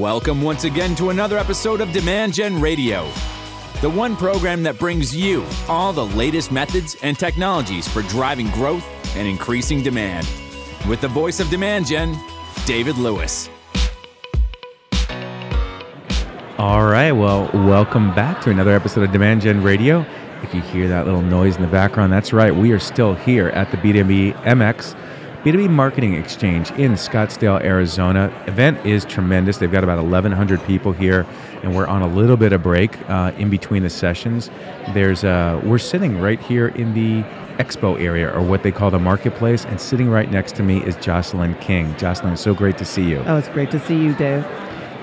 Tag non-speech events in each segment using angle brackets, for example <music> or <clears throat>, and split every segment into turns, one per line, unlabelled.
Welcome once again to another episode of Demand Gen Radio, the one program that brings you all the latest methods and technologies for driving growth and increasing demand. With the voice of Demand Gen, David Lewis.
All right, well, welcome back to another episode of Demand Gen Radio. If you hear that little noise in the background, that's right. We are still here at the B2B MX B2B Marketing Exchange in Scottsdale, Arizona. Event is tremendous. They've got about 1,100 people here, and we're on a little bit of break uh, in between the sessions. There's uh, we're sitting right here in the expo area, or what they call the marketplace, and sitting right next to me is Jocelyn King. Jocelyn, it's so great to see you.
Oh, it's great to see you, Dave.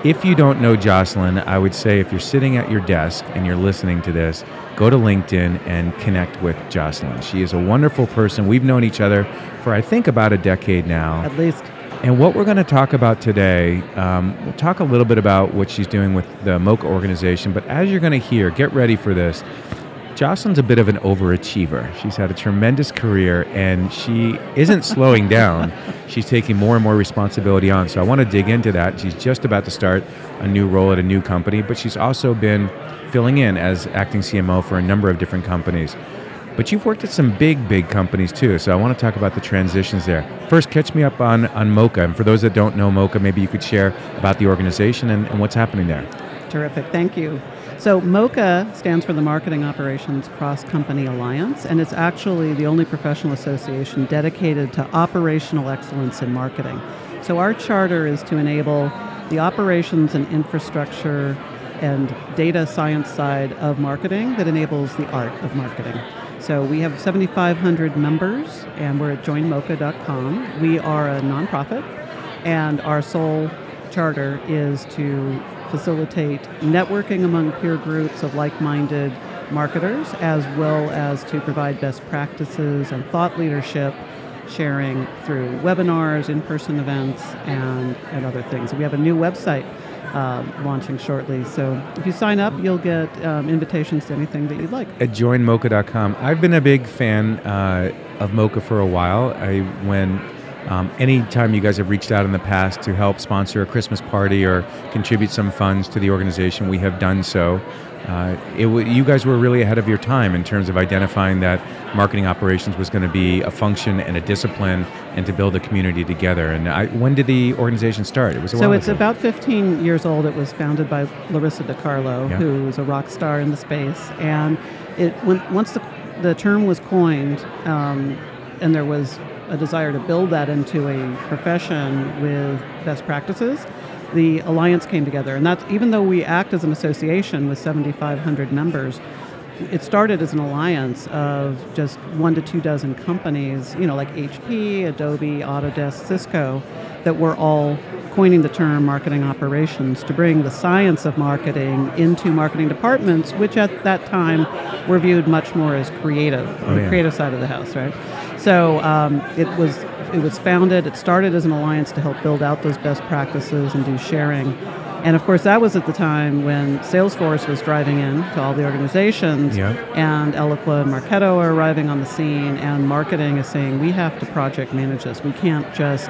If you don't know Jocelyn, I would say if you're sitting at your desk and you're listening to this, go to LinkedIn and connect with Jocelyn. She is a wonderful person. We've known each other for, I think, about a decade now.
At least.
And what we're going to talk about today, um, we'll talk a little bit about what she's doing with the MOCA organization, but as you're going to hear, get ready for this. Jocelyn's a bit of an overachiever. She's had a tremendous career and she isn't slowing down. <laughs> She's taking more and more responsibility on. So I want to dig into that. She's just about to start a new role at a new company, but she's also been filling in as acting CMO for a number of different companies. But you've worked at some big, big companies too. So I want to talk about the transitions there. First, catch me up on, on MOCA. And for those that don't know MOCA, maybe you could share about the organization and, and what's happening there.
Terrific. Thank you. So MOCA stands for the Marketing Operations Cross Company Alliance, and it's actually the only professional association dedicated to operational excellence in marketing. So our charter is to enable the operations and infrastructure and data science side of marketing that enables the art of marketing. So we have 7,500 members, and we're at joinmoca.com. We are a nonprofit, and our sole charter is to facilitate networking among peer groups of like minded marketers, as well as to provide best practices and thought leadership sharing through webinars, in person events, and, and other things. We have a new website uh, launching shortly. So if you sign up, you'll get um, invitations to anything that you'd like.
At joinmoca.com. I've been a big fan uh, of MOCA for a while. I when um, anytime you guys have reached out in the past to help sponsor a Christmas party or contribute some funds to the organization, we have done so. Uh, it w- you guys were really ahead of your time in terms of identifying that marketing operations was going to be a function and a discipline and to build a community together. And I, when did the organization start? It was
so it's ago. about 15 years old. It was founded by Larissa DiCarlo, yeah. who is a rock star in the space. And it when, once the, the term was coined, um, and there was a desire to build that into a profession with best practices, the alliance came together. And that's even though we act as an association with 7,500 members, it started as an alliance of just one to two dozen companies, you know, like HP, Adobe, Autodesk, Cisco, that were all coining the term marketing operations to bring the science of marketing into marketing departments, which at that time were viewed much more as creative, oh, the creative side of the house, right? So um, it was it was founded. It started as an alliance to help build out those best practices and do sharing. And of course, that was at the time when Salesforce was driving in to all the organizations, and Eloqua and Marketo are arriving on the scene, and marketing is saying we have to project manage this. We can't just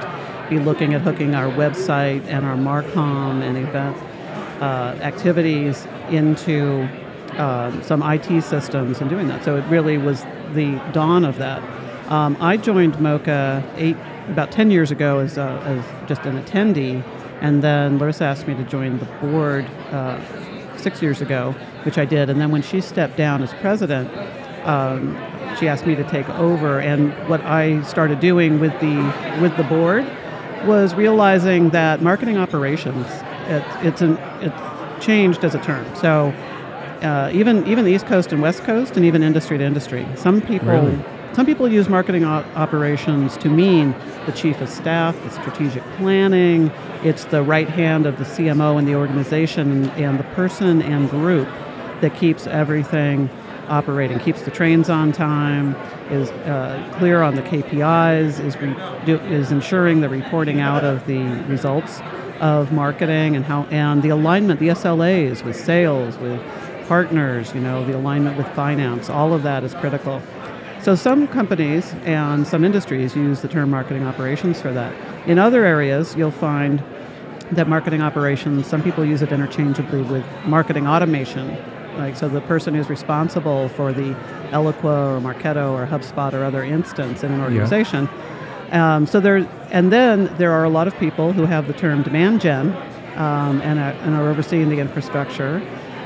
be looking at hooking our website and our Marcom and event uh, activities into uh, some IT systems and doing that. So it really was the dawn of that. Um, I joined MOCA eight, about 10 years ago as, a, as just an attendee, and then Larissa asked me to join the board uh, six years ago, which I did. And then when she stepped down as president, um, she asked me to take over. And what I started doing with the with the board was realizing that marketing operations it, it's an it's changed as a term. So uh, even even the East Coast and West Coast, and even industry to industry, some people.
Really?
Some people use marketing operations to mean the chief of staff, the strategic planning, it's the right hand of the CMO in the organization and the person and group that keeps everything operating, keeps the trains on time, is uh, clear on the KPIs, is, re- do, is ensuring the reporting out of the results of marketing and how and the alignment, the SLAs with sales, with partners, you know, the alignment with finance, all of that is critical. So some companies and some industries use the term marketing operations for that. In other areas, you'll find that marketing operations, some people use it interchangeably with marketing automation. Like so, the person who's responsible for the Eloqua or Marketo or HubSpot or other instance in an organization. Yeah. Um, so there, and then there are a lot of people who have the term demand gen um, and, are, and, are, overseeing the infrastructure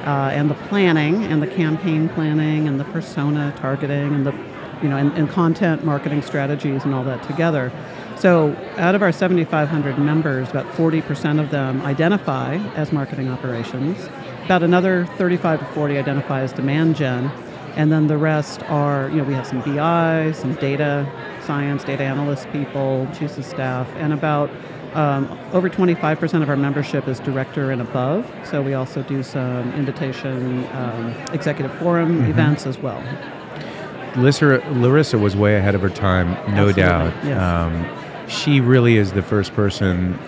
uh, and the planning and the campaign planning and the persona targeting and the you know and, and content marketing strategies and all that together. So, out of our 7,500 members, about 40% of them identify as marketing operations. About another 35 to 40 identify as demand gen. And then the rest are, you know, we have some BI, some data science, data analyst people, chiefs of staff, and about um, over 25% of our membership is director and above. So we also do some invitation um, executive forum mm-hmm. events as well.
Larissa, Larissa was way ahead of her time, no
Absolutely.
doubt.
Yes. Um,
she really is the first person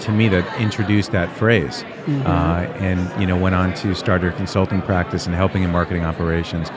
to me that introduced that phrase mm-hmm. uh, and you know went on to start her consulting practice and helping in marketing operations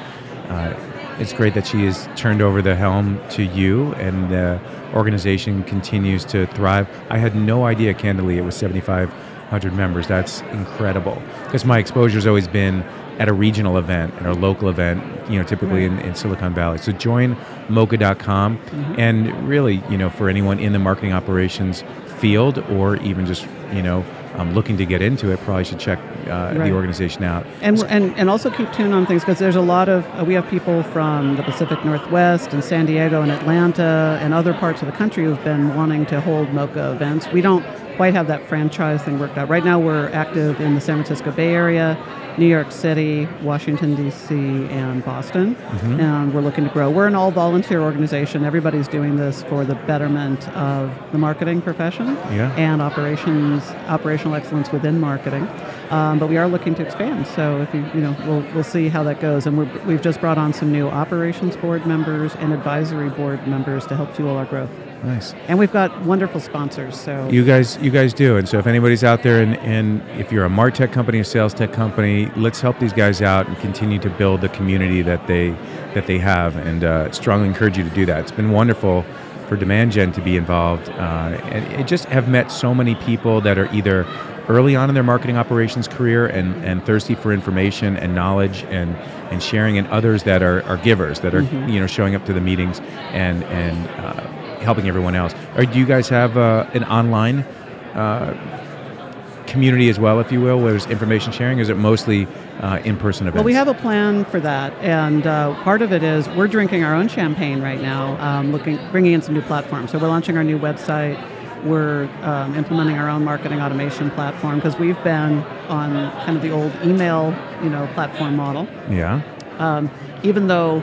uh, it's great that she has turned over the helm to you and the organization continues to thrive i had no idea candidly it was 7500 members that's incredible because my exposure has always been at a regional event, at a local event, you know, typically in, in Silicon Valley. So join moca.com mm-hmm. and really, you know, for anyone in the marketing operations field or even just, you know, um, looking to get into it, probably should check uh, right. the organization out.
And, and, and also keep tuned on things because there's a lot of, uh, we have people from the Pacific Northwest and San Diego and Atlanta and other parts of the country who've been wanting to hold MOCA events. We don't quite have that franchise thing worked out. Right now, we're active in the San Francisco Bay Area, New York City, Washington, D.C., and Boston. Mm-hmm. And we're looking to grow. We're an all volunteer organization. Everybody's doing this for the betterment of the marketing profession
yeah.
and operations, operational excellence within marketing. Um, but we are looking to expand. So if you, you know, we'll, we'll see how that goes. And we have just brought on some new operations board members and advisory board members to help fuel our growth.
Nice.
And we've got wonderful sponsors. So
you guys, you guys do. And so if anybody's out there, and, and if you're a martech company, a sales tech company, let's help these guys out and continue to build the community that they that they have. And uh, strongly encourage you to do that. It's been wonderful for Demand Gen to be involved, uh, and it just have met so many people that are either early on in their marketing operations career and, and thirsty for information and knowledge and, and sharing, and others that are, are givers that are mm-hmm. you know showing up to the meetings and and uh, helping everyone else. Or do you guys have uh, an online uh, community as well, if you will, where there's information sharing? Or is it mostly uh, in-person events?
Well, we have a plan for that, and uh, part of it is we're drinking our own champagne right now, um, looking, bringing in some new platforms. So we're launching our new website. We're um, implementing our own marketing automation platform because we've been on kind of the old email, you know, platform model.
Yeah.
Um, even though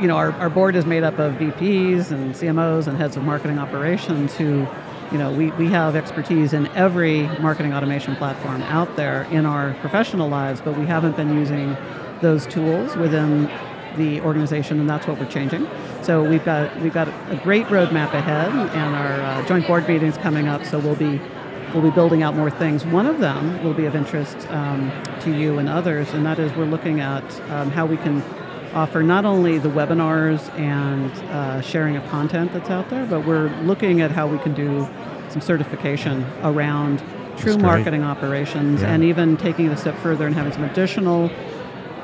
you know, our, our board is made up of VPs and CMOs and heads of marketing operations who, you know, we, we have expertise in every marketing automation platform out there in our professional lives, but we haven't been using those tools within the organization, and that's what we're changing. So we've got we've got a great roadmap ahead, and our uh, joint board meetings coming up. So we'll be we'll be building out more things. One of them will be of interest um, to you and others, and that is we're looking at um, how we can offer not only the webinars and uh, sharing of content that's out there, but we're looking at how we can do some certification around true marketing operations yeah. and even taking it a step further and having some additional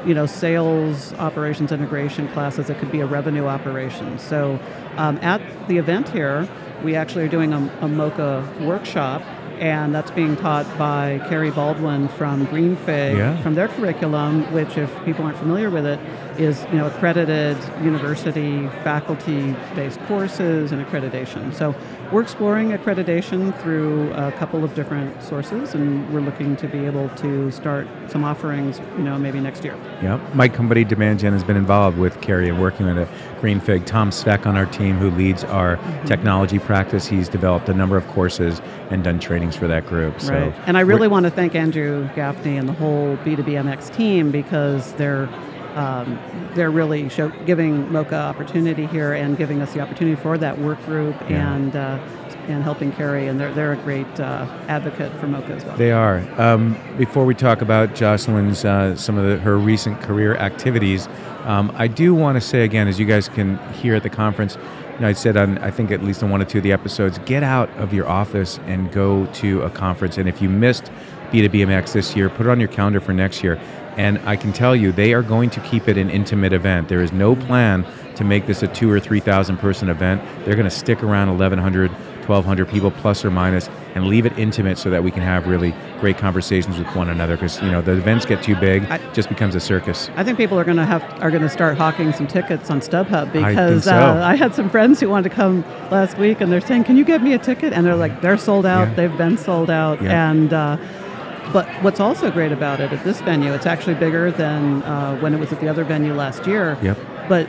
you know sales operations integration classes It could be a revenue operation so um, at the event here we actually are doing a, a MOCA workshop and that's being taught by Carrie Baldwin from Greenfig
yeah.
from their curriculum, which, if people aren't familiar with it, is you know accredited university faculty-based courses and accreditation. So we're exploring accreditation through a couple of different sources, and we're looking to be able to start some offerings, you know, maybe next year.
Yeah, my company Demand Gen has been involved with Carrie and working with a Greenfig. Tom Sveck on our team, who leads our mm-hmm. technology practice, he's developed a number of courses and done trainings for that group. So
right. And I really want to thank Andrew Gaffney and the whole B2BMX team because they're um, they're really show, giving MOCA opportunity here and giving us the opportunity for that work group yeah. and uh, and helping Carrie, and they're, they're a great uh, advocate for MOCA as well.
They are. Um, before we talk about Jocelyn's uh, some of the, her recent career activities, um, I do want to say again, as you guys can hear at the conference, you know, I said on I think at least on one or two of the episodes, get out of your office and go to a conference. And if you missed B2BMX this year, put it on your calendar for next year. And I can tell you, they are going to keep it an intimate event. There is no plan to make this a two or three thousand person event. They're going to stick around 1,100, 1,200 people plus or minus, and leave it intimate so that we can have really great conversations with one another. Because you know the events get too big, it just becomes a circus.
I think people are going to have are going to start hawking some tickets on StubHub because
I, so.
uh, I had some friends who wanted to come last week, and they're saying, "Can you get me a ticket?" And they're like, "They're sold out.
Yeah.
They've been sold out."
Yeah.
And uh, but what's also great about it at this venue, it's actually bigger than uh, when it was at the other venue last year.
Yep.
But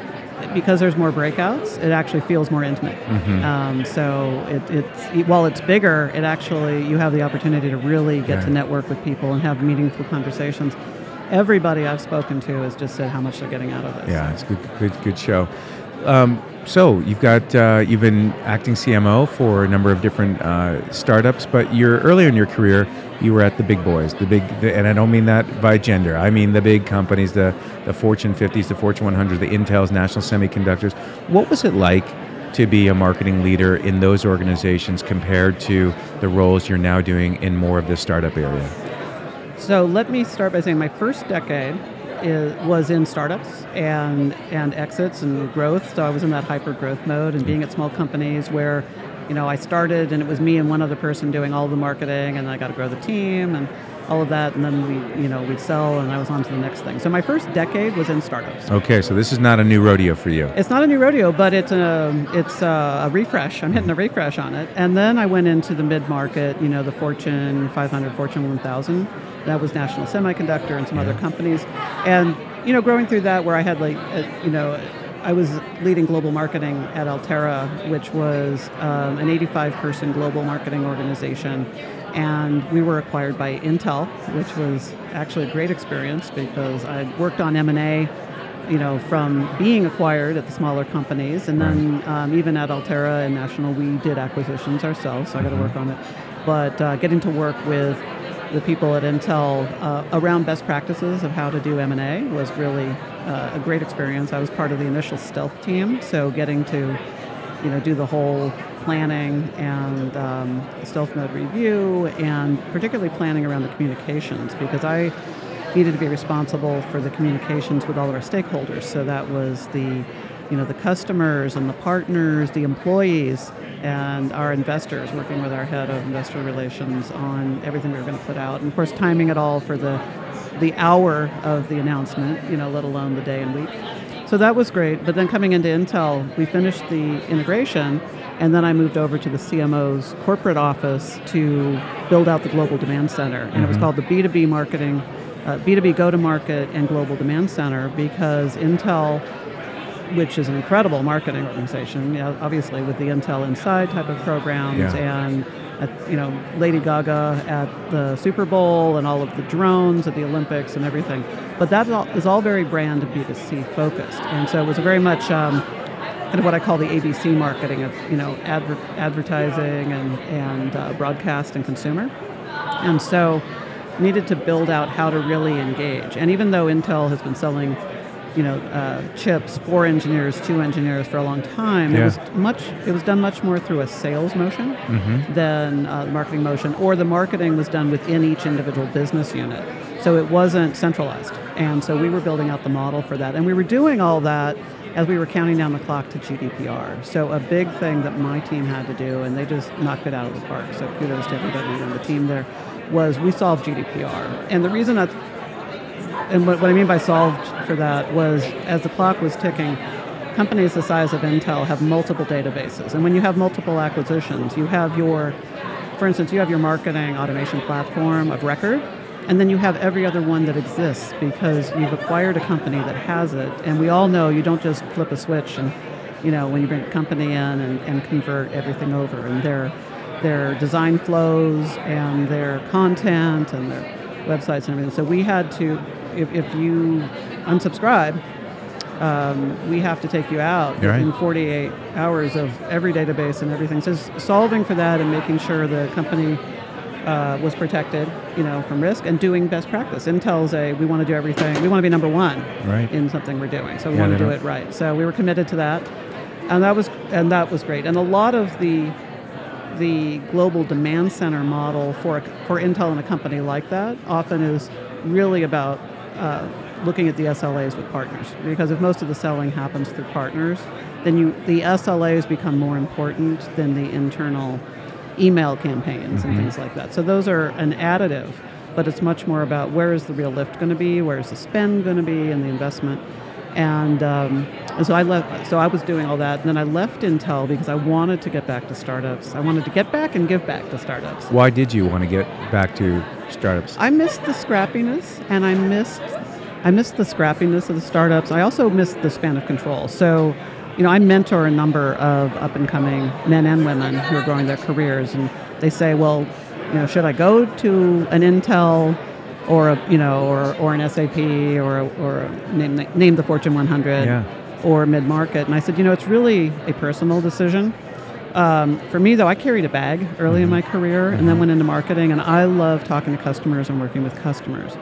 because there's more breakouts, it actually feels more intimate.
Mm-hmm.
Um, so it, it's while it's bigger, it actually you have the opportunity to really get to network with people and have meaningful conversations. Everybody I've spoken to has just said how much they're getting out of this.
Yeah, it's a good, good, good show. Um, so you've got uh, you've been acting CMO for a number of different uh, startups, but you're earlier in your career you were at the big boys, the big, the, and I don't mean that by gender. I mean the big companies, the the Fortune 50s, the Fortune 100, the Intels, National Semiconductors. What was it like to be a marketing leader in those organizations compared to the roles you're now doing in more of the startup area?
So let me start by saying my first decade is, was in startups and and exits and growth. So I was in that hyper growth mode and hmm. being at small companies where, you know, I started and it was me and one other person doing all the marketing, and I got to grow the team and all of that, and then we, you know, we'd sell, and I was on to the next thing. So my first decade was in startups.
Okay, so this is not a new rodeo for you.
It's not a new rodeo, but it's a it's a, a refresh. I'm hitting a refresh on it, and then I went into the mid market. You know, the Fortune 500, Fortune 1000. That was National Semiconductor and some other companies, and you know, growing through that, where I had like, uh, you know. I was leading global marketing at Altera, which was um, an 85 person global marketing organization. And we were acquired by Intel, which was actually a great experience because I'd worked on M&A you know, from being acquired at the smaller companies, and then um, even at Altera and National, we did acquisitions ourselves. So I got to work on it. But uh, getting to work with the people at Intel uh, around best practices of how to do M&A was really uh, a great experience. I was part of the initial stealth team, so getting to, you know, do the whole planning and um, stealth mode review, and particularly planning around the communications because I needed to be responsible for the communications with all of our stakeholders. So that was the, you know, the customers and the partners, the employees, and our investors, working with our head of investor relations on everything we were going to put out, and of course timing it all for the, the hour of the announcement, you know, let alone the day and week. So that was great. But then coming into Intel, we finished the integration, and then I moved over to the CMO's corporate office to build out the global demand center, and it was called the B2B marketing uh, B2B go to market and global demand center because Intel, which is an incredible marketing organization, you know, obviously with the Intel Inside type of programs
Yeah.
and at, you know Lady Gaga at the Super Bowl and all of the drones at the Olympics and everything, but that is all, is all very brand B2C focused, and so it was very much. Um, kind of what I call the ABC marketing of you know adver- advertising and and uh, broadcast and consumer, and so needed to build out how to really engage. And even though Intel has been selling, you know, uh, chips for engineers to engineers for a long time,
Yeah.
it was much. It was done much more through a sales motion than uh, the marketing motion, or the marketing was done within each individual business unit. So it wasn't centralized. And so we were building out the model for that, and we were doing all that as we were counting down the clock to GDPR. So a big thing that my team had to do, and they just knocked it out of the park. So kudos to everybody on the team there, was we solved GDPR. And the reason that, and what, what I mean by solved for that was as the clock was ticking, companies the size of Intel have multiple databases. And when you have multiple acquisitions, you have your, for instance, you have your marketing automation platform of record, and then you have every other one that exists because you've acquired a company that has it. And we all know you don't just flip a switch and, you know, when you bring a company in and, and convert everything over and their, their design flows and their content and their websites and everything. So we had to, if, if you unsubscribe, um, we have to take you out
You're right.
within 48 hours of every database and everything. So solving for that and making sure the company uh, was protected, you know, from risk and doing best practice. Intel's a we want to do everything. We want to be number one
Right.
in something we're doing. So we
Yeah,
want to do
don't-
it right. So we were committed to that. and that was and that was great. And a lot of the the global demand center model for for Intel and a company like that often is really about uh, looking at the SLAs with partners. Because if most of the selling happens through partners, then you the SLAs become more important than the internal email campaigns mm-hmm. and things like that. So those are an additive, but it's much more about where is the real lift going to be, where is the spend going to be, and the investment. And, um, and so I left. So I was doing all that, and then I left Intel because I wanted to get back to startups. I wanted to get back and give back to startups.
Why did you want to get back to startups?
I missed the scrappiness, and I missed I missed the scrappiness of the startups. I also missed the span of control. So, you know, I mentor a number of up and coming men and women who are growing their careers, and they say, well, you know, should I go to an Intel or a, you know, or, or an SAP or a, or a, name name the Fortune 100
yeah.
or mid market? And I said, you know, it's really a personal decision. Um, for me, though, I carried a bag early mm-hmm. in my career and then mm-hmm. went into marketing, and I love talking to customers and working with customers.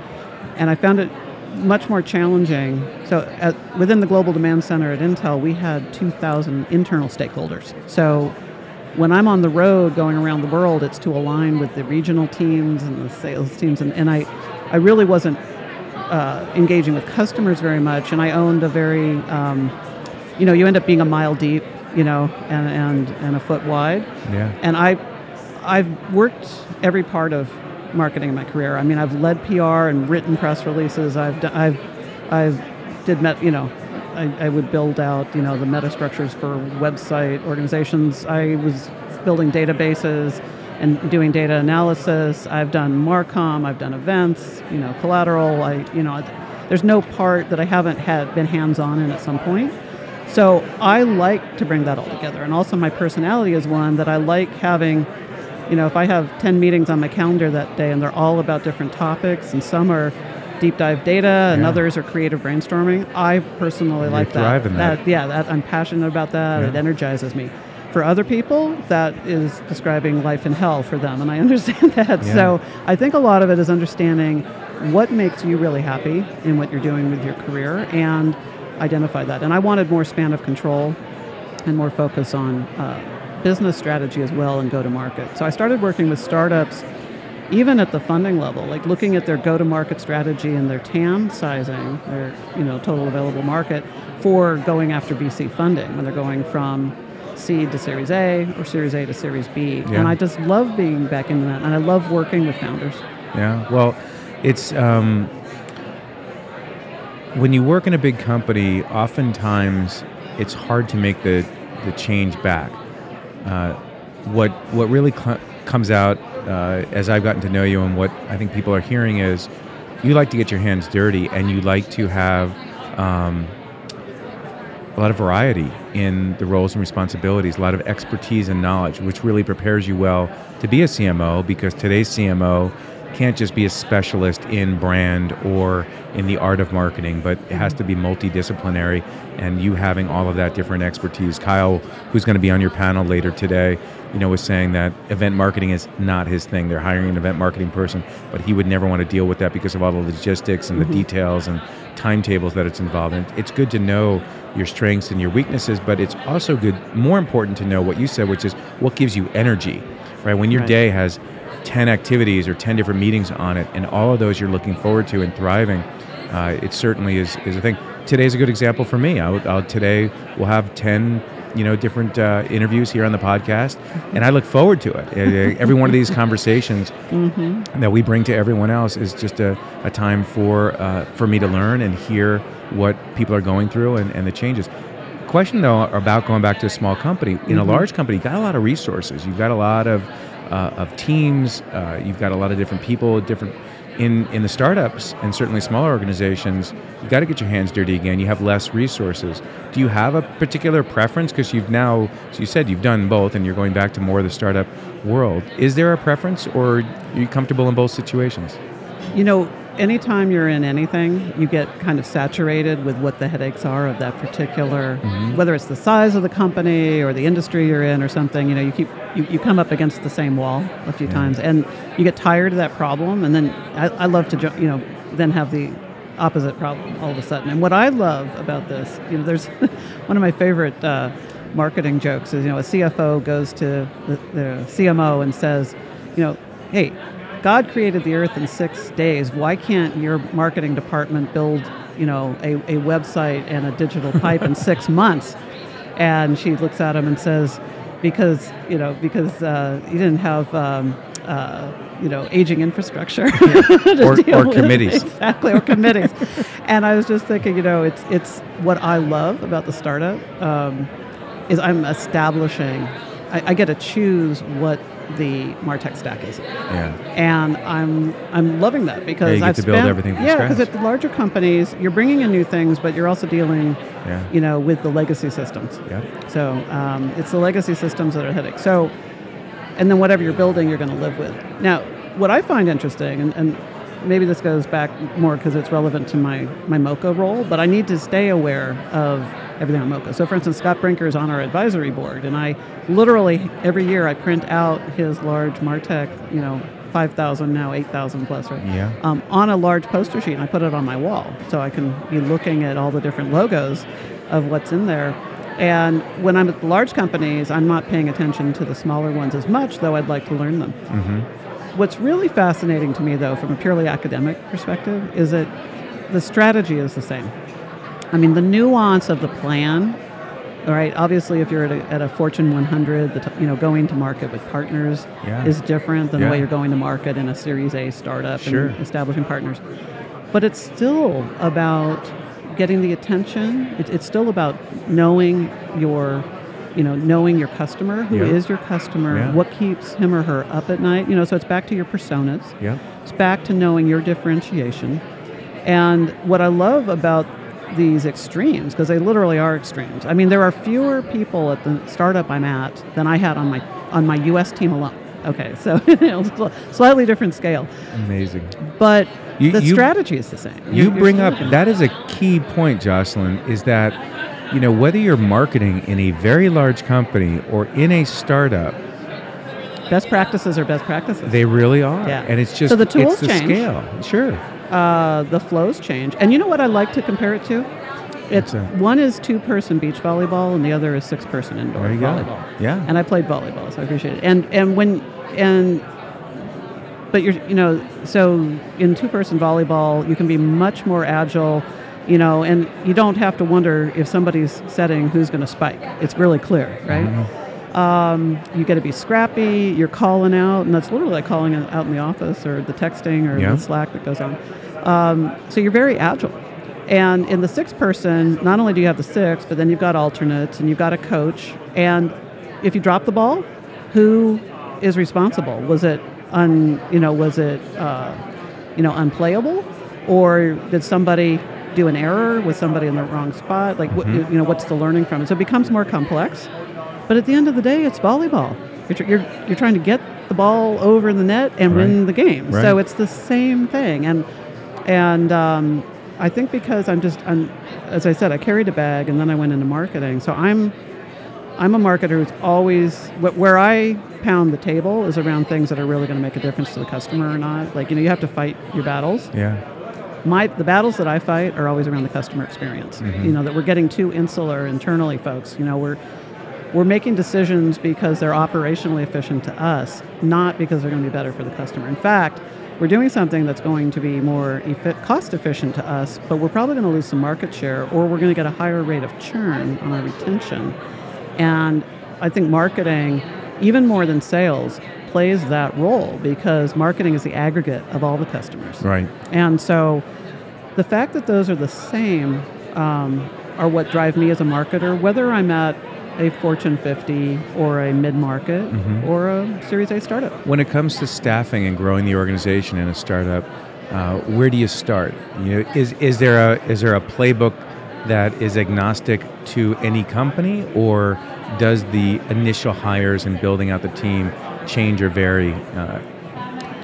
And I found it much more challenging. So, at, within the Global Demand Center at Intel, we had 2,000 internal stakeholders. So, when I'm on the road going around the world, it's to align with the regional teams and the sales teams. And, and I, I really wasn't uh, engaging with customers very much. And I owned a very, um, you know, you end up being a mile deep, you know, and, and, and a foot wide.
Yeah.
And I, I've worked every part of marketing in my career. I mean, I've led PR and written press releases. I've done, I've I've did met you know. I, I would build out, you know, the meta structures for website organizations. I was building databases and doing data analysis. I've done Marcom. I've done events. You know, collateral. I, you know, there's no part that I haven't had been hands-on in at some point. So I like to bring that all together, and also my personality is one that I like having you know, if I have 10 meetings on my calendar that day and they're all about different topics and some are deep dive data and yeah. others are creative brainstorming, I personally You're like that.
that.
that. Yeah, that I'm passionate about that. Yeah. It energizes me. For other people, that is describing life in hell for them, and I understand <laughs> that. Yeah. So I think a lot of it is understanding what makes you really happy in what you're doing with your career and identify that. And I wanted more span of control and more focus on uh, business strategy as well and go to market. So I started working with startups even at the funding level, like looking at their go-to-market strategy and their TAM sizing, their you know total available market for going after VC funding when they're going from seed to Series A or Series A to Series B. Yeah. And I just love being back in that, and I love working with founders.
Yeah, well, it's um, when you work in a big company, oftentimes it's hard to make the the change back uh, what what really cl- comes out uh, as I've gotten to know you and what I think people are hearing is you like to get your hands dirty and you like to have um, a lot of variety in the roles and responsibilities, a lot of expertise and knowledge, which really prepares you well to be a CMO because today's CMO can't just be a specialist in brand or in the art of marketing, but it has to be multidisciplinary and you having all of that different expertise. Kyle, who's going to be on your panel later today, you know, was saying that event marketing is not his thing. They're hiring an event marketing person, but he would never want to deal with that because of all the logistics and the mm-hmm. details and timetables that it's involved in. It's good to know your strengths and your weaknesses, but it's also good, more important to know what you said, which is what gives you energy, right? When your right. day has 10 activities or 10 different meetings on it, and all of those you're looking forward to and thriving, uh, it certainly is, is a thing. Today's a good example for me. I'll, I'll today we'll have 10 you know different uh, interviews here on the podcast and i look forward to it every one of these conversations mm-hmm. that we bring to everyone else is just a, a time for uh, for me to learn and hear what people are going through and, and the changes question though about going back to a small company in mm-hmm. a large company you've got a lot of resources you've got a lot of uh, of teams. Uh, you've got a lot of different people, different in in the startups and certainly smaller organizations. You got to get your hands dirty again. You have less resources. Do you have a particular preference? Because you've now, as you said, you've done both, and you're going back to more of the startup world. Is there a preference, or are you comfortable in both situations?
You know, anytime you're in anything, you get kind of saturated with what the headaches are of that particular, mm-hmm. whether it's the size of the company or the industry you're in or something. You know, you keep you, you come up against the same wall a few yeah. times, and you get tired of that problem. And then I, I love to, you know, then have the opposite problem all of a sudden. And what I love about this, you know, there's <laughs> one of my favorite. Uh, marketing jokes is, you know, a CFO goes to the, the CMO and says, you know, hey, God created the earth in six days. Why can't your marketing department build, you know, a, a website and a digital <laughs> pipe in six months? And she looks at him and says, because, you know, because uh, he didn't have, um, uh, you know, aging infrastructure. <laughs>
or, or committees.
Exactly, or committees. <laughs> and I was just thinking, you know, it's, it's what I love about the startup um, is I'm establishing, I, I get to choose what the Martech stack is.
Yeah.
And I'm I'm loving that because
Yeah, you get
I've
to build everything from
yeah because at the larger companies you're bringing in new things but you're also dealing
Yeah.
you know with the legacy systems.
Yep.
So um, it's the legacy systems that are headache. So and then whatever you're building you're going to live with. Now what I find interesting and, and maybe this goes back more because it's relevant to my my MOCA role, but I need to stay aware of everything on MOCA. So, for instance, Scott Brinker is on our advisory board, and I literally every year I print out his large Martech, you know, five thousand now eight thousand plus, right?
Yeah.
Um, on a large poster sheet, and I put it on my wall so I can be looking at all the different logos of what's in there. And when I'm at the large companies, I'm not paying attention to the smaller ones as much, though I'd like to learn them. What's really fascinating to me, though, from a purely academic perspective, is that the strategy is the same. I mean, the nuance of the plan, all right, obviously, if you're at a, at a Fortune 100, the t- you know, going to market with partners
Yeah.
is different than
Yeah.
the way you're going to market in a Series A startup
Sure.
and establishing partners. But it's still about getting the attention. It, it's still about knowing your, you know, knowing your customer. Who is
Yeah.
your customer?
Yeah.
What keeps him or her up at night? You know, so it's back to your personas.
Yep.
It's back to knowing your differentiation. And what I love about these extremes, because they literally are extremes. I mean, there are fewer people at the startup I'm at than I had on my on my U.S. team alone. Okay, so <laughs> you slightly different scale,
Amazing.
but
You-
the
you-
strategy is the same.
You
you're
bring up that is a key point, Jocelyn, is that you know whether you're marketing in a very large company or in a startup,
best practices are best practices.
they really are.
Yeah.
And it's just
So the tools
it's the
change.
scale. Sure.
Uh, the flows change. And you know what I like to compare it to? It's one is two person beach volleyball and the other is six person indoor
There you go.
volleyball.
Yeah.
And I played volleyball, so I appreciate it. And and when and but you're you know so in two person volleyball you can be much more agile, you know, and you don't have to wonder if somebody's setting who's going to spike. It's really clear, right?
Mm-hmm.
Um, you got to be scrappy. You're calling out, and that's literally like calling out in the office or the texting or
Yeah.
the Slack that goes on. Um, so you're very agile. And in the six person, not only do you have the six, but then you've got alternates and you've got a coach. And if you drop the ball, who is responsible? Was it un, you know, was it uh, you know unplayable, or did somebody do an error? Was somebody in the wrong spot? Like what, you know, what's the learning from it? So it becomes more complex. But at the end of the day, it's volleyball. You're, you're, you're trying to get the ball over the net and win the game.
Right.
So it's the same thing. And and um, I think because I'm just, I'm, as I said, I carried a bag and then I went into marketing. So I'm I'm a marketer who's always where I pound the table is around things that are really going to make a difference to the customer or not. Like you know, you have to fight your battles
Yeah.
my the battles that I fight are always around the customer experience.
Mm-hmm.
You know that we're getting too insular internally, folks. You know we're we're making decisions because they're operationally efficient to us, not because they're going to be better for the customer. In fact, we're doing something that's going to be more cost efficient to us, but we're probably going to lose some market share, or we're going to get a higher rate of churn on our retention. And I think marketing, even more than sales, plays that role because marketing is the aggregate of all the customers.
Right.
And so the fact that those are the same um, are what drive me as a marketer, whether I'm at a Fortune 50 or a mid market or a Series A startup.
When it comes to staffing and growing the organization in a startup, uh, where do you start? You know, is is there a is there a playbook that is agnostic to any company, or does the initial hires and building out the team change or vary uh,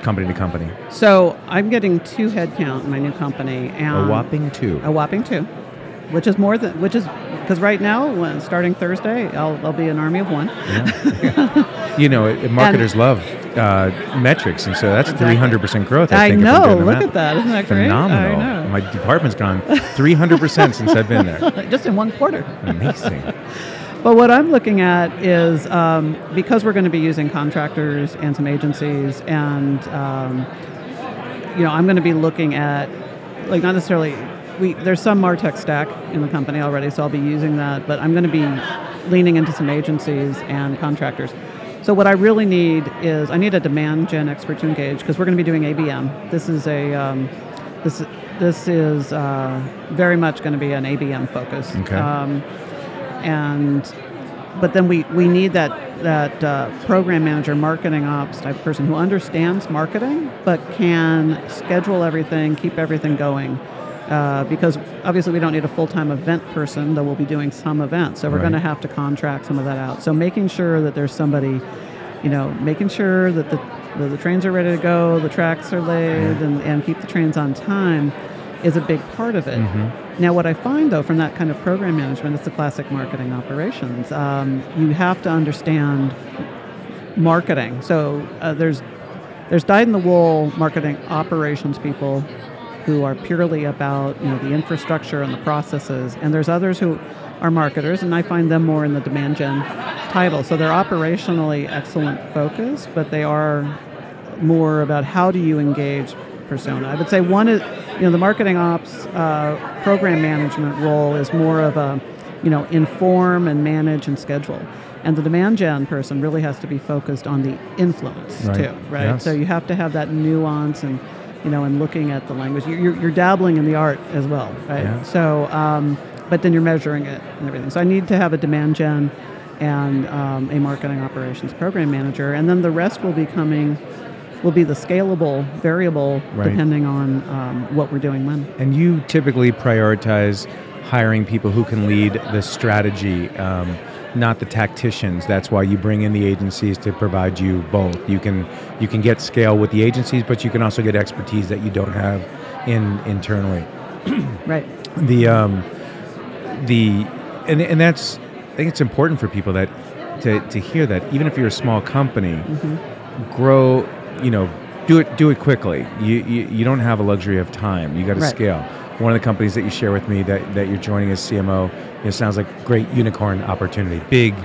company to company?
So I'm getting two headcount in my new company. And
a whopping two.
A whopping two, which is more than, which is, because right now, when, starting Thursday, I'll, I'll be an army of one. <laughs>
You know, it- marketers love uh, metrics, and so that's three hundred percent growth. I,
I
think,
know. Look at that. Isn't that great?
Phenomenal.
I know.
My department's gone three hundred percent since I've been there. <laughs>
Just in one quarter.
Amazing. <laughs>
But what I'm looking at is um, because we're going to be using contractors and some agencies, and um, you know, I'm going to be looking at like not necessarily we there's some Martech stack in the company already, so I'll be using that. But I'm going to be leaning into some agencies and contractors. So what I really need is I need a demand gen expert to engage because we're going to be doing ABM. This is a um, this this is uh, very much going to be an ABM focus.
Okay.
Um, and but then we, we need that that uh, program manager, marketing ops type person who understands marketing but can schedule everything, keep everything going. Uh, because obviously we don't need a full-time event person, though we'll be doing some events. So we're
Right.
going to have to contract some of that out. So making sure that there's somebody, you know, making sure that the, the, the trains are ready to go, the tracks are laid, and, and keep the trains on time is a big part of it. Now, what I find though from that kind of program management, it's the classic marketing operations. Um, you have to understand marketing. So uh, there's there's dyed-in-the-wool marketing operations people who are purely about you know the infrastructure and the processes, and there's others who are marketers, and I find them more in the demand gen title. So they're operationally excellent focus, but they are more about how do you engage persona. I would say one is, you know, the marketing ops uh, program management role is more of a, you know, inform and manage and schedule. And the demand gen person really has to be focused on the influence
Right.
too, right?
Yes.
So you have to have that nuance and, you know, and looking at the language. You're, you're, you're dabbling in the art as well, right?
Yeah.
So, um, but then you're measuring it and everything. So I need to have a demand gen and um, a marketing operations program manager, and then the rest will be coming, will be the scalable variable
Right.
depending on um, what we're doing when.
And you typically prioritize hiring people who can lead the strategy, um, not the tacticians. That's why you bring in the agencies to provide you both. You can you can get scale with the agencies, but you can also get expertise that you don't have in internally. <clears throat>
Right.
The um, the and and that's I think it's important for people that to, to hear that even if you're a small company, grow you know do it do it quickly. You you, you don't have a luxury of time. You got to
Right.
scale. One of the companies that you share with me that, that you're joining as CMO, it sounds like a great unicorn opportunity, big,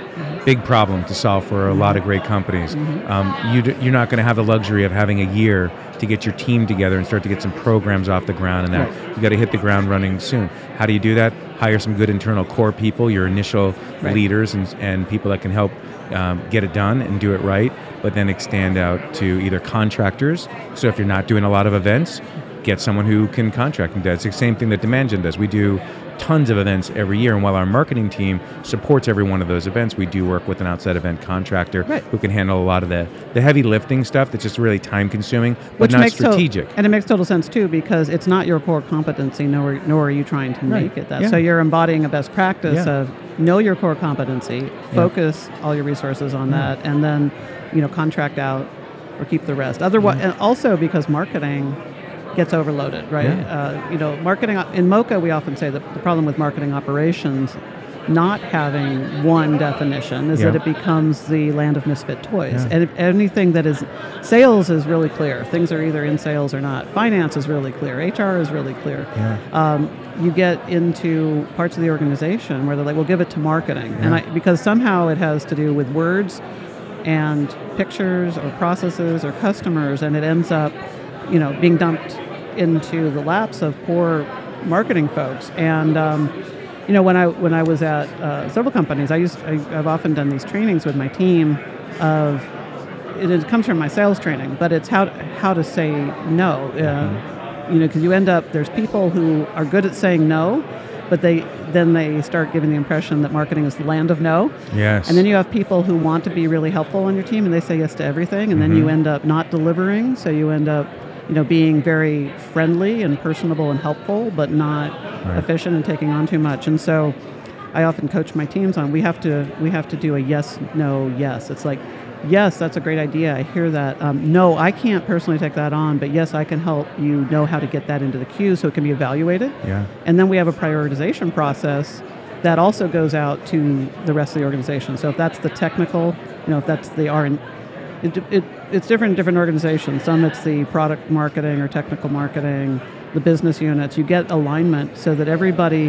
big problem to solve for a lot of great companies. Um, you, d- you're not going to have the luxury of having a year to get your team together and start to get some programs off the ground and that.
Right.
You got to hit the ground running soon. How do you do that? Hire some good internal core people, your initial
Right.
leaders and, and people that can help um, get it done and do it right, but then extend out to either contractors. So if you're not doing a lot of events, get someone who can contract and do it. It's the same thing that Demand Gen does. We do tons of events every year, and while our marketing team supports every one of those events, we do work with an outside event contractor
Right.
who can handle a lot of the, the heavy lifting stuff that's just really time consuming, but
Which
not strategic.
and it makes total sense too because it's not your core competency, nor, nor are you trying to
Right.
make it that.
Yeah.
So you're embodying a best practice
Yeah.
of know your core competency, focus all your resources on that, and then you know contract out or keep the rest. Otherwise, and also because marketing gets overloaded, right?
Yeah.
Uh, you know, marketing in MOCA, we often say that the problem with marketing operations. Not having one definition is
Yeah.
that it becomes the land of misfit toys.
Yeah.
And if anything that is sales is really clear. Things are either in sales or not. Finance is really clear. HR is really clear.
Yeah.
Um, you get into parts of the organization where they're like, "We'll give it to marketing," and I, because somehow it has to do with words and pictures or processes or customers, and it ends up, you know, being dumped into the laps of poor marketing folks. And um, you know, when I when I was at uh, several companies, I used I, I've often done these trainings with my team of it, it comes from my sales training, but it's how how to say no. Uh, you know, because you end up there's people who are good at saying no, but they then they start giving the impression that marketing is the land of no.
Yes.
And then you have people who want to be really helpful on your team, and they say yes to everything, and then you end up not delivering. So you end up, you know, being very friendly and personable and helpful, but not
Right.
efficient and taking on too much. And so, I often coach my teams on we have to we have to do a yes no yes. It's like yes that's a great idea. I hear that. Um, no, I can't personally take that on, but yes I can help you know how to get that into the queue so it can be evaluated.
Yeah.
And then we have a prioritization process that also goes out to the rest of the organization. So if that's the technical, you know, if that's the R and it, it, it's different in different organizations. Some it's the product marketing or technical marketing, the business units. You get alignment so that everybody,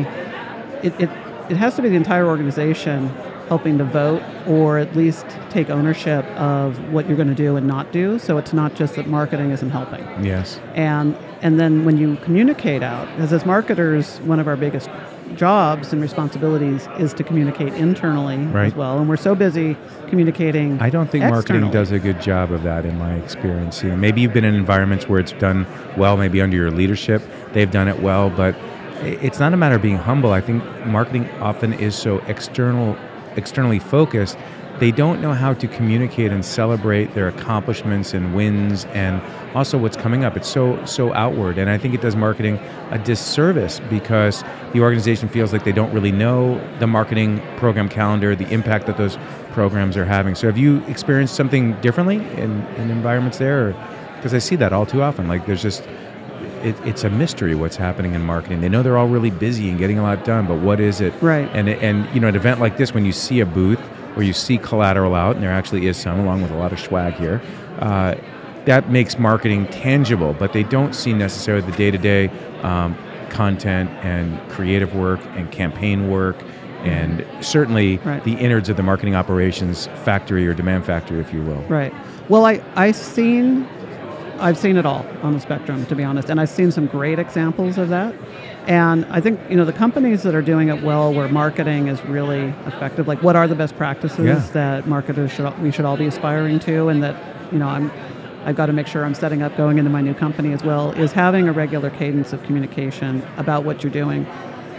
it, it, it has to be the entire organization helping to vote or at least take ownership of what you're going to do and not do. So it's not just that marketing isn't helping.
Yes.
And and then when you communicate out, as as marketers, one of our biggest jobs and responsibilities is to communicate internally
right.
as well. And we're so busy communicating.
I don't think marketing does a good job of that in my experience. You know, maybe you've been in environments where it's done well, maybe under your leadership, they've done it well, but it's not a matter of being humble. I think marketing often is so external externally focused they don't know how to communicate and celebrate their accomplishments and wins and also what's coming up it's so so outward and i think it does marketing a disservice because the organization feels like they don't really know the marketing program calendar the impact that those programs are having so have you experienced something differently in, in environments there because i see that all too often like there's just it, it's a mystery what's happening in marketing. They know they're all really busy and getting a lot done, but what is it?
Right.
And and you know, an event like this, when you see a booth where you see collateral out, and there actually is some, along with a lot of swag here. Uh, that makes marketing tangible, but they don't see necessarily the day-to-day um, content and creative work and campaign work and certainly right. the innards of the marketing operations factory or demand factory, if you will.
Right. Well, I I've seen I've seen it all on the spectrum, to be honest, and I've seen some great examples of that. And I think you know the companies that are doing it well, where marketing is really effective. Like, what are the best practices yeah. that marketers should we should all be aspiring to, and that you know I'm I've got to make sure I'm setting up going into my new company as well. Is having a regular cadence of communication about what you're doing.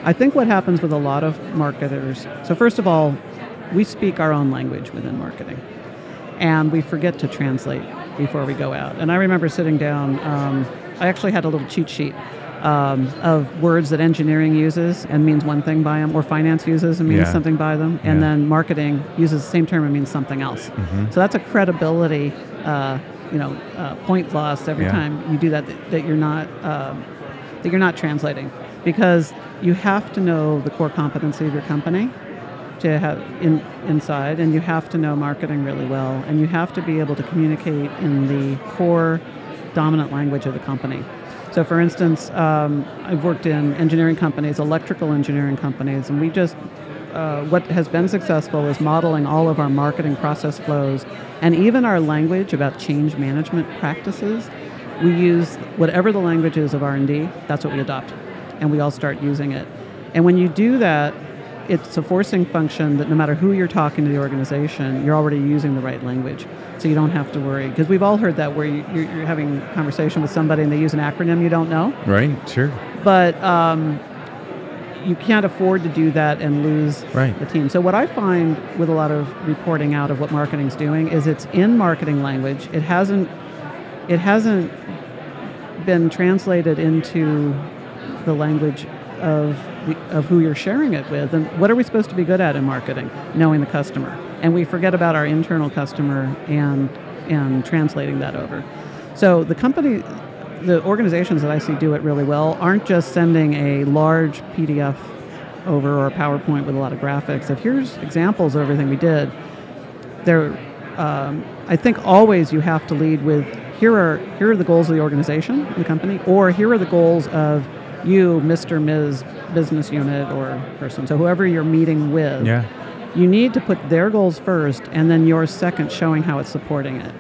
I think what happens with a lot of marketers. So first of all, we speak our own language within marketing, and we forget to translate before we go out. And I remember sitting down. Um, I actually had a little cheat sheet um, of words that engineering uses and means one thing by them, or finance uses and means yeah. something by them, and yeah. then marketing uses the same term and means something else. Mm-hmm. So that's a credibility, uh, you know, uh, point loss every yeah. time you do that, that. That, you're not um, that you're not translating because you have to know the core competency of your company to have in, inside, and you have to know marketing really well, and you have to be able to communicate in the core dominant language of the company. So, for instance, um, I've worked in engineering companies, electrical engineering companies, and we just uh, what has been successful is modeling all of our marketing process flows and even our language about change management practices. We use whatever the language is of R&D, that's what we adopt, and we all start using it. And when you do that, it's a forcing function that no matter who you're talking to the organization, you're already using the right language. So you don't have to worry. Because we've all heard that where you, are having a conversation with somebody and they use an acronym you don't know.
Right, sure.
But um, you can't afford to do that and lose
right.
the team. So what I find with a lot of reporting out of what marketing's doing is it's in marketing language. It hasn't it hasn't been translated into the language of of who you're sharing it with. And what are we supposed to be good at in marketing? Knowing the customer. And we forget about our internal customer and and translating that over. So the company the organizations that I see do it really well aren't just sending a large PDF over or a PowerPoint with a lot of graphics of here's examples of everything we did. There, um, I think always you have to lead with here are here are the goals of the organization, the company, or here are the goals of you, Mr. Ms. business unit or person. So whoever you're meeting with,
yeah.
you need to put their goals first and then yours second, showing how it's supporting it.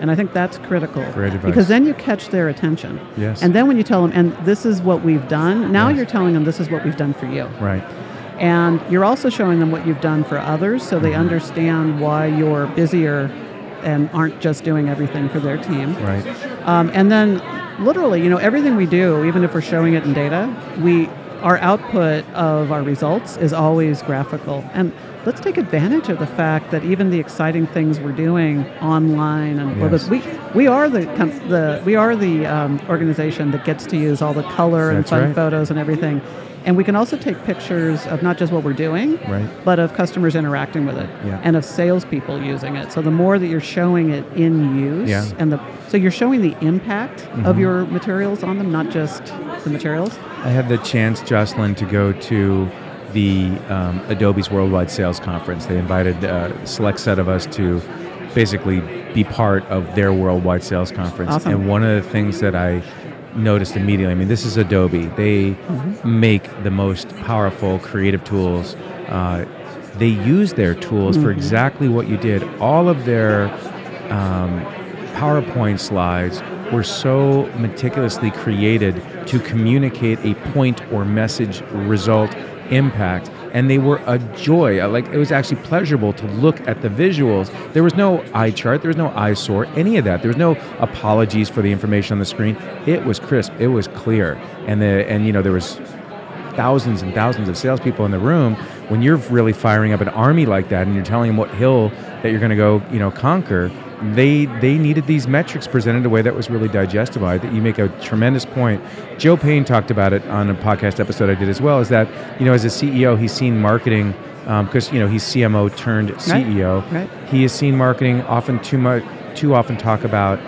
And I think that's critical.
Great advice.
Because then you catch their attention.
Yes.
And then when you tell them, and this is what we've done, now yes. you're telling them this is what we've done for you.
Right.
And you're also showing them what you've done for others so they mm-hmm. understand why you're busier and aren't just doing everything for their team.
Right.
Um, and then literally, you know, everything we do, even if we're showing it in data, we our output of our results is always graphical. And let's take advantage of the fact that even the exciting things we're doing online and yes. we we are the the we are the um, organization that gets to use all the color
That's
and fun
right.
photos and everything. And we can also take pictures of not just what we're doing,
right.
but of customers interacting with it
yeah.
and of salespeople using it. So the more that you're showing it in use,
yeah.
and the so you're showing the impact mm-hmm. of your materials on them, not just the materials.
I had the chance, Jocelyn, to go to the um, Adobe's Worldwide Sales Conference. They invited a select set of us to basically be part of their Worldwide Sales Conference.
Awesome.
And one of the things that I noticed immediately. I mean, this is Adobe. They mm-hmm. make the most powerful creative tools. Uh, they use their tools mm-hmm. for exactly what you did. All of their um, PowerPoint slides were so meticulously created to communicate a point or message, result, impact and they were a joy. Like it was actually pleasurable to look at the visuals. There was no eye chart, there was no eyesore, any of that. There was no apologies for the information on the screen. It was crisp, it was clear, and the and you know there was thousands and thousands of salespeople in the room. When you're really firing up an army like that, and you're telling them what hill that you're going to go, you know, conquer, they they needed these metrics presented in a way that was really digestible. I think you make a tremendous point. Joe Payne talked about it on a podcast episode I did as well. Is that you know as a CEO he's seen marketing because um, you know he's CMO turned CEO.
Right. right.
He has seen marketing often too much too often talk about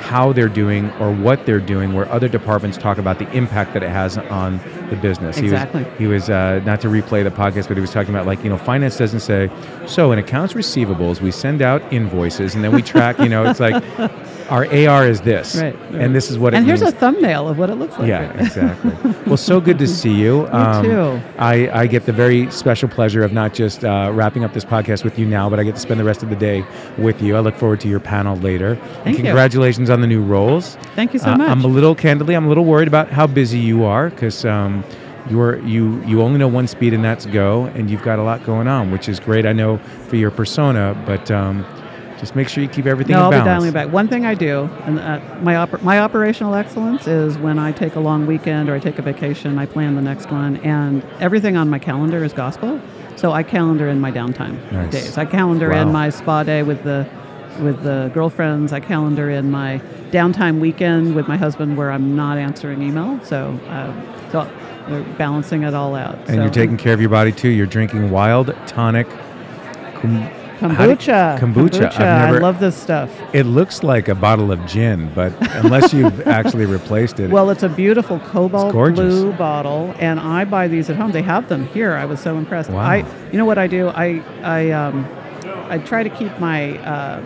how they're doing or what they're doing, where other departments talk about the impact that it has on the business.
Exactly.
He was, he was uh, not to replay the podcast, but he was talking about like, you know, finance doesn't say, so in accounts receivables, we send out invoices and then we track, you know, it's like, our AR is this,
right, right.
and this is what it is.
and here's
means.
a thumbnail of what it looks like.
Yeah, exactly. well, so good to <laughs> see you.
Um, too.
I, I get the very special pleasure of not just uh, wrapping up this podcast with you now, but I get to spend the rest of the day with you. I look forward to your panel later.
Thank
and congratulations
you.
on the new roles.
Thank you so uh, much.
I'm a little candidly, I'm a little worried about how busy you are because. Um, you're you you only know one speed and that's go and you've got a lot going on which is great i know for your persona but um, just make sure you keep everything
no,
in
I'll be dialing back. One thing I do, and uh, my oper- my operational excellence is when I take a long weekend or I take a vacation, I plan the next one, and everything on my calendar is gospel. So I calendar in my downtime
nice.
days. I calendar
wow.
in my spa day with the with the girlfriends. I calendar in my downtime weekend with my husband where I'm not answering email. So uh, so we're balancing it all out.
And
so,
you're taking care of your body too. You're drinking wild tonic.
Kombucha.
kombucha.
kombucha. Never, I love this stuff.
It looks like a bottle of gin, but unless you've <laughs> actually replaced it.
Well, it's a beautiful cobalt blue bottle, and I buy these at home. They have them here. I was so impressed.
Wow.
I, you know what I do? I, I, um, I try to keep my um,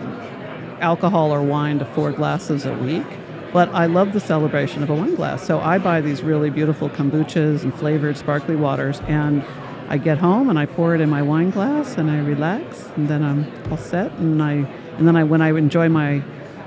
alcohol or wine to four glasses a week. But I love the celebration of a wine glass. So I buy these really beautiful kombuchas and flavored sparkly waters, and I get home and I pour it in my wine glass and I relax and then I'm all set and I and then I when I enjoy my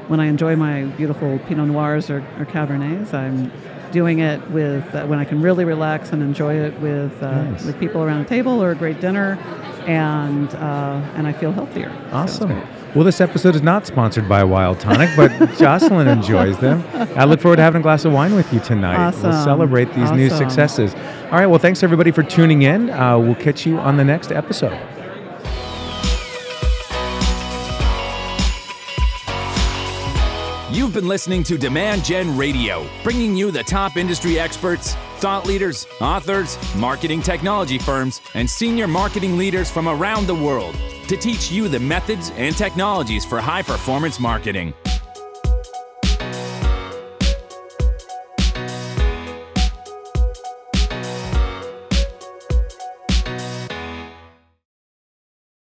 when I enjoy my beautiful Pinot Noirs or, or Cabernets, I'm doing it with uh, when I can really relax and enjoy it with uh, nice. with people around the table or a great dinner, and uh, and I feel healthier.
Awesome. So well, this episode is not sponsored by Wild Tonic, but <laughs> Jocelyn enjoys them. I look forward to having a glass of wine with you tonight.
Awesome.
We'll celebrate these
awesome.
new successes. All right. Well, thanks everybody for tuning in. Uh, we'll catch you on the next episode.
You've been listening to Demand Gen Radio, bringing you the top industry experts, thought leaders, authors, marketing technology firms, and senior marketing leaders from around the world to teach you the methods and technologies for high performance marketing.